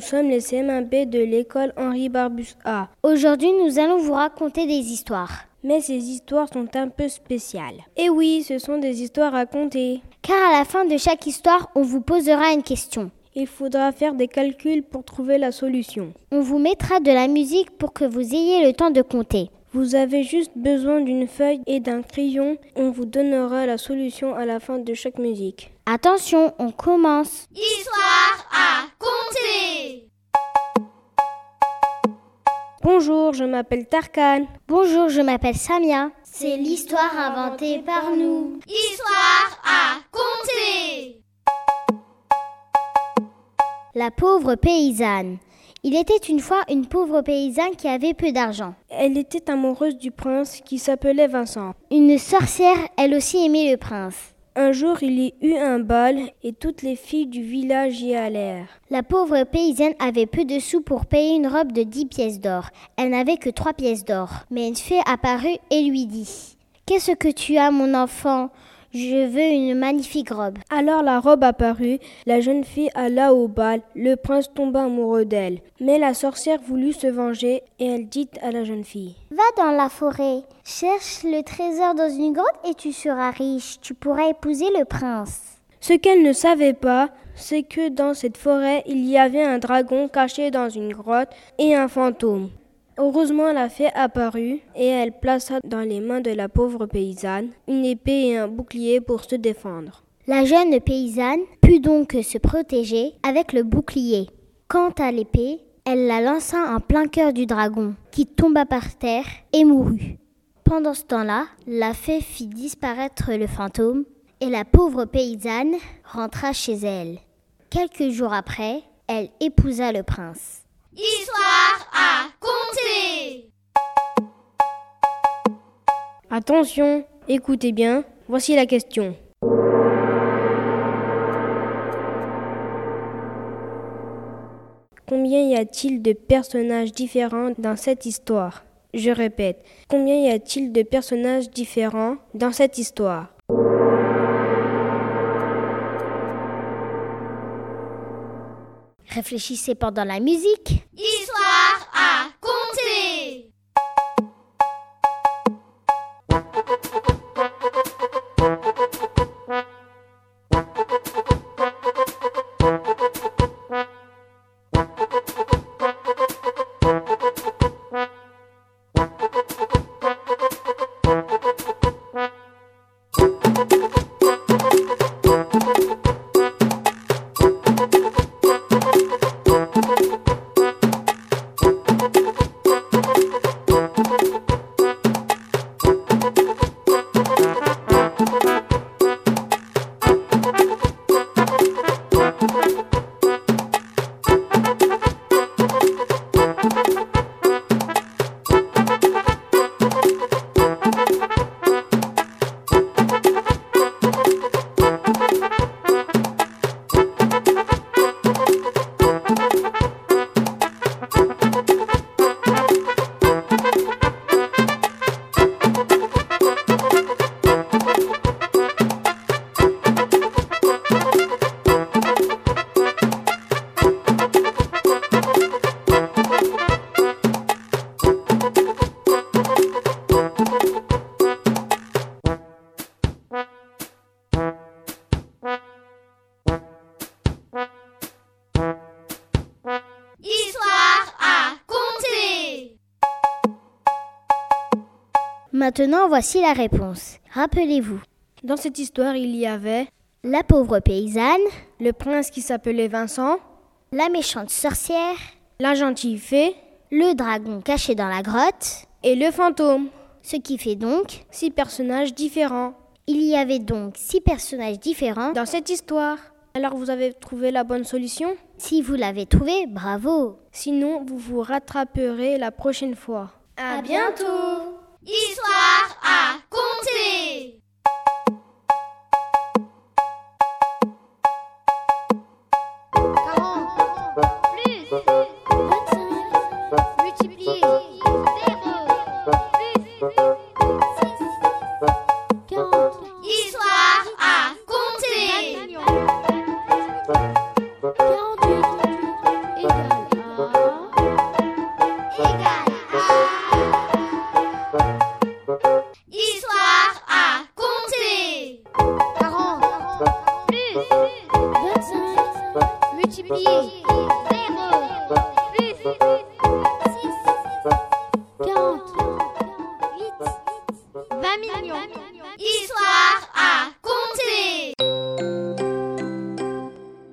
nous sommes les CM1B de l'école Henri Barbus A. Aujourd'hui, nous allons vous raconter des histoires. Mais ces histoires sont un peu spéciales. Et oui, ce sont des histoires à compter. Car à la fin de chaque histoire, on vous posera une question. Il faudra faire des calculs pour trouver la solution. On vous mettra de la musique pour que vous ayez le temps de compter. Vous avez juste besoin d'une feuille et d'un crayon. On vous donnera la solution à la fin de chaque musique. Attention, on commence. Histoire à compter. Bonjour, je m'appelle Tarkan. Bonjour, je m'appelle Samia. C'est l'histoire inventée par nous. Histoire à compter. La pauvre paysanne. Il était une fois une pauvre paysanne qui avait peu d'argent. Elle était amoureuse du prince qui s'appelait Vincent. Une sorcière, elle aussi aimait le prince. Un jour, il y eut un bal et toutes les filles du village y allèrent. La pauvre paysanne avait peu de sous pour payer une robe de dix pièces d'or. Elle n'avait que trois pièces d'or. Mais une fée apparut et lui dit Qu'est-ce que tu as, mon enfant? Je veux une magnifique robe. Alors la robe apparut, la jeune fille alla au bal, le prince tomba amoureux d'elle. Mais la sorcière voulut se venger et elle dit à la jeune fille Va dans la forêt, cherche le trésor dans une grotte et tu seras riche, tu pourras épouser le prince. Ce qu'elle ne savait pas, c'est que dans cette forêt, il y avait un dragon caché dans une grotte et un fantôme. Heureusement, la fée apparut et elle plaça dans les mains de la pauvre paysanne une épée et un bouclier pour se défendre. La jeune paysanne put donc se protéger avec le bouclier. Quant à l'épée, elle la lança en plein cœur du dragon, qui tomba par terre et mourut. Pendant ce temps-là, la fée fit disparaître le fantôme et la pauvre paysanne rentra chez elle. Quelques jours après, elle épousa le prince. Histoire à compter. Attention, écoutez bien, voici la question. Combien y a-t-il de personnages différents dans cette histoire? Je répète, combien y a-t-il de personnages différents dans cette histoire? Réfléchissez pendant la musique. Histoire à compter. Maintenant, voici la réponse. Rappelez-vous, Dans cette histoire, il y avait la pauvre paysanne, le prince qui s'appelait Vincent, la méchante sorcière, la gentille fée le dragon caché dans la grotte, et le fantôme. ce qui fait donc, Six personnages différents il y avait donc six personnages différents. dans cette histoire. Alors vous avez trouvé la bonne solution? Si vous l'avez trouvé, bravo. Sinon, vous vous rattraperez la prochaine fois. À bientôt. histoire A.